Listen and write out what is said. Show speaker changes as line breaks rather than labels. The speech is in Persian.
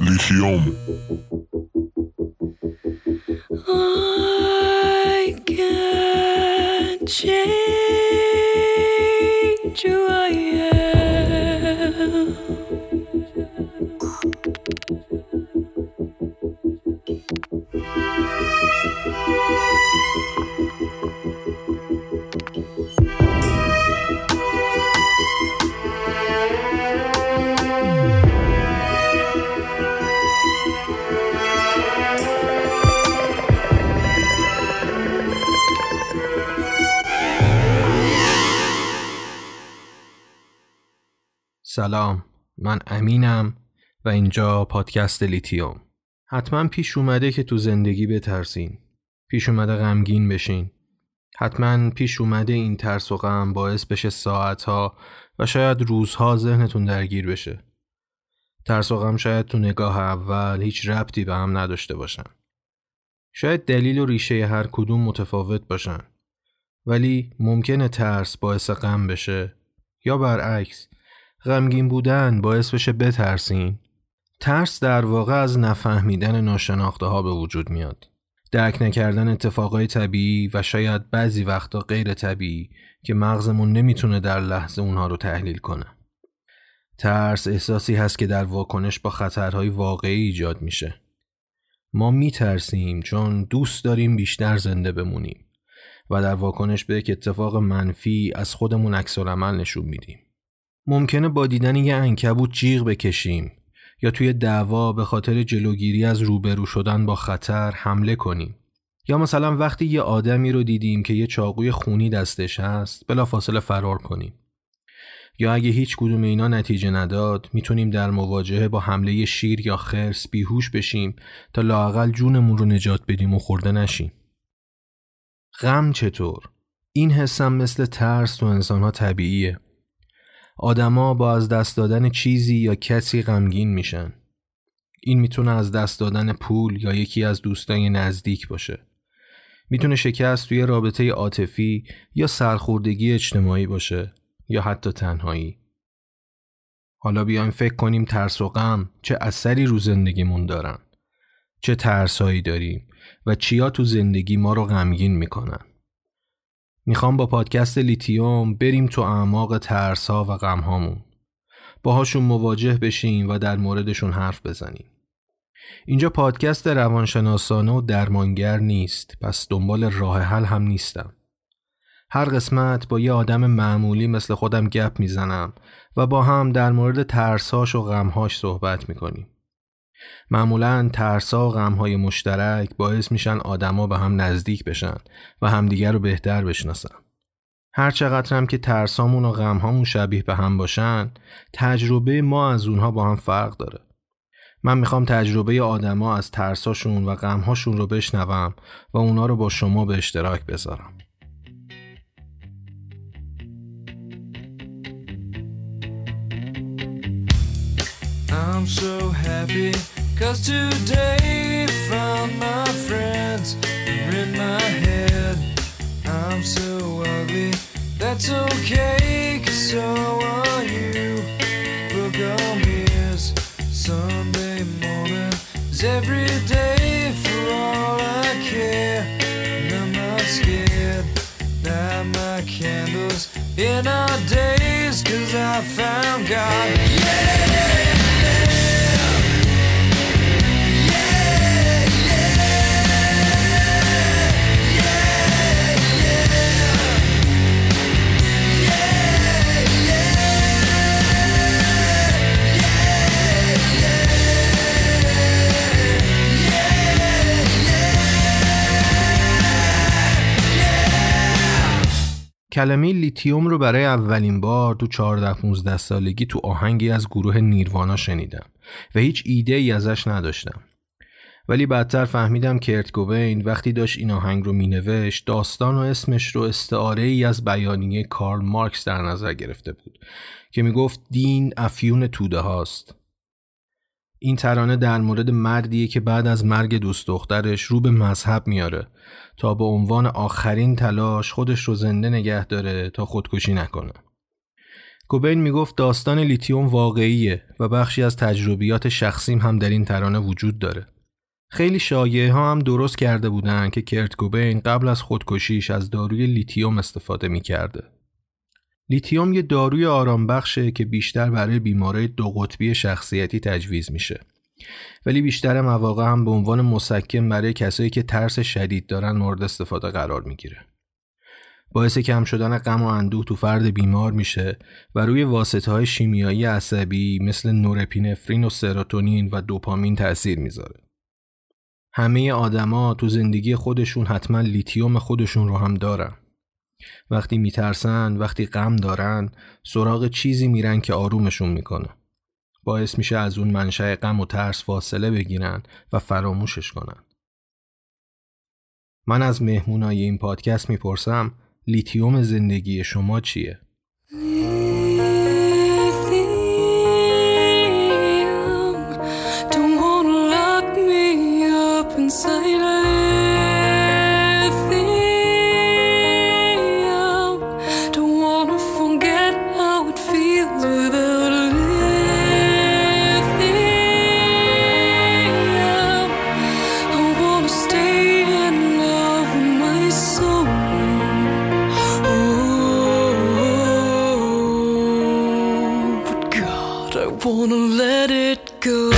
Lithium.
I can't change.
سلام من امینم و اینجا پادکست لیتیوم. حتما پیش اومده که تو زندگی بترسین. پیش اومده غمگین بشین. حتما پیش اومده این ترس و غم باعث بشه ساعتها و شاید روزها ذهنتون درگیر بشه. ترس و غم شاید تو نگاه اول هیچ ربطی به هم نداشته باشن. شاید دلیل و ریشه هر کدوم متفاوت باشن. ولی ممکنه ترس باعث غم بشه یا برعکس غمگین بودن باعث بشه بترسین. ترس در واقع از نفهمیدن ناشناخته ها به وجود میاد. درک نکردن اتفاقای طبیعی و شاید بعضی وقتا غیر طبیعی که مغزمون نمی‌تونه در لحظه اونها رو تحلیل کنه. ترس احساسی هست که در واکنش با خطرهای واقعی ایجاد میشه. ما میترسیم چون دوست داریم بیشتر زنده بمونیم و در واکنش به یک اتفاق منفی از خودمون عکس نشون میدیم. ممکنه با دیدن یه انکبوت جیغ بکشیم یا توی دعوا به خاطر جلوگیری از روبرو شدن با خطر حمله کنیم. یا مثلا وقتی یه آدمی رو دیدیم که یه چاقوی خونی دستش هست بلافاصله فرار کنیم. یا اگه هیچ کدوم اینا نتیجه نداد می‌تونیم در مواجهه با حمله شیر یا خرس بیهوش بشیم تا لاقل جونمون رو نجات بدیم و خورده نشیم. غم چطور؟ این حسم مثل ترس تو انسانها طبیعیه. آدما با از دست دادن چیزی یا کسی غمگین میشن. این می‌تونه از دست دادن پول یا یکی از دوستای نزدیک باشه. می‌تونه شکست توی رابطه عاطفی یا سرخوردگی اجتماعی باشه یا حتی تنهایی. حالا بیایم فکر کنیم ترس و غم چه اثری رو زندگیمون دارن. چه ترسایی داریم و چیا تو زندگی ما رو غمگین می‌کنن. می‌خوام با پادکست لیتیوم بریم تو اعماق ترس ها و غم هامون. باهاشون مواجه بشیم و در موردشون حرف بزنیم. اینجا پادکست روانشناسانه و درمانگر نیست پس دنبال راه حل هم نیستم. هر قسمت با یه آدم معمولی مثل خودم گپ می‌زنم و با هم در مورد ترساش و غمهاش صحبت می‌کنیم. معمولا ترسا و غمهای مشترک باعث میشن آدما به هم نزدیک بشن و همدیگر رو بهتر بشناسن. هر چقدر هم که ترسامون و غمهامون شبیه به هم باشن، تجربه ما از اونها با هم فرق داره. من می‌خوام تجربه آدما از ترساشون و غمهاشون رو بشنوم و اونا رو با شما به اشتراک بذارم.
I'm so happy cause today found my friends are in my head. I'm so ugly, that's okay cause so are you. Book on mirrors, Sunday morning is every day for all I care. And I'm not scared, light my candles in our days cause I found God. Yeah!
کلمه لیتیوم رو برای اولین بار تو 14 15 سالگی تو آهنگی از گروه نیروانا شنیدم و هیچ ایده ای ازش نداشتم. ولی بعدتر فهمیدم که کرت کوبین وقتی داشت این آهنگ رو مینوشت داستان و اسمش رو استعاره ای از بیانیه کارل مارکس در نظر گرفته بود که می‌گفت دین افیون توده هاست. این ترانه در مورد مردیه که بعد از مرگ دوست دخترش رو به مذهب میاره تا به عنوان آخرین تلاش خودش رو زنده نگه داره تا خودکشی نکنه. کوبین می‌گفت داستان لیتیوم واقعیه و بخشی از تجربیات شخصیم هم در این ترانه وجود داره. خیلی شایعه ها هم درست کرده بودن که کرت کوبین قبل از خودکشیش از داروی لیتیوم استفاده می‌کرده. لیتیوم یه داروی آرام بخشه که بیشتر برای بیماری دو قطبی شخصیتی تجویز میشه. ولی بیشتر مواقع هم به عنوان مسکن برای کسایی که ترس شدید دارن مورد استفاده قرار می‌گیره. باعث کم شدن غم و اندوه تو فرد بیمار میشه و روی واسطه های شیمیایی عصبی مثل نورپینفرین و سروتونین و دوپامین تأثیر می‌ذاره. همه آدما تو زندگی خودشون حتما لیتیوم خودشون رو هم دارن. وقتی میترسن، وقتی غم دارن، سراغ چیزی میرن که آرومشون می‌کنه. باعث میشه از اون منشأ غم و ترس فاصله بگیرن و فراموشش کنن. من از مهمونای این پادکست می‌پرسم لیتیوم زندگی شما چیه؟
Wanna let it go.